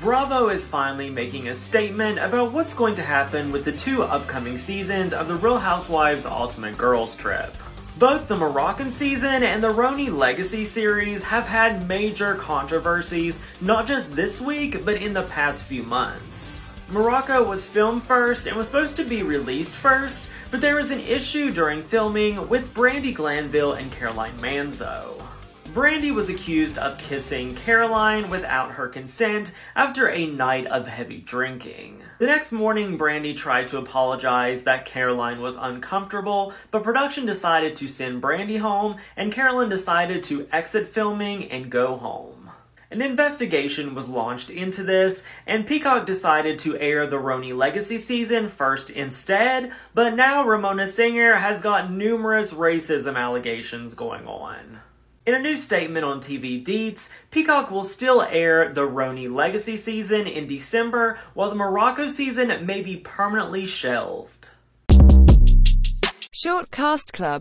Bravo is finally making a statement about what's going to happen with the two upcoming seasons of The Real Housewives Ultimate Girls Trip. Both the Moroccan season and the RHONY Legacy series have had major controversies, not just this week, but in the past few months. Morocco was filmed first and was supposed to be released first, but there was an issue during filming with Brandi Glanville and Caroline Manzo. Brandi was accused of kissing Caroline without her consent after a night of heavy drinking. The next morning, Brandi tried to apologize that Caroline was uncomfortable, but production decided to send Brandi home, and Caroline decided to exit filming and go home. An investigation was launched into this, and Peacock decided to air the RHONY Legacy season first instead, but now Ramona Singer has got numerous racism allegations going on. In a new statement on TV Deets, Peacock will still air the RHONY Legacy season in December, while the Morocco season may be permanently shelved. Short Cast Club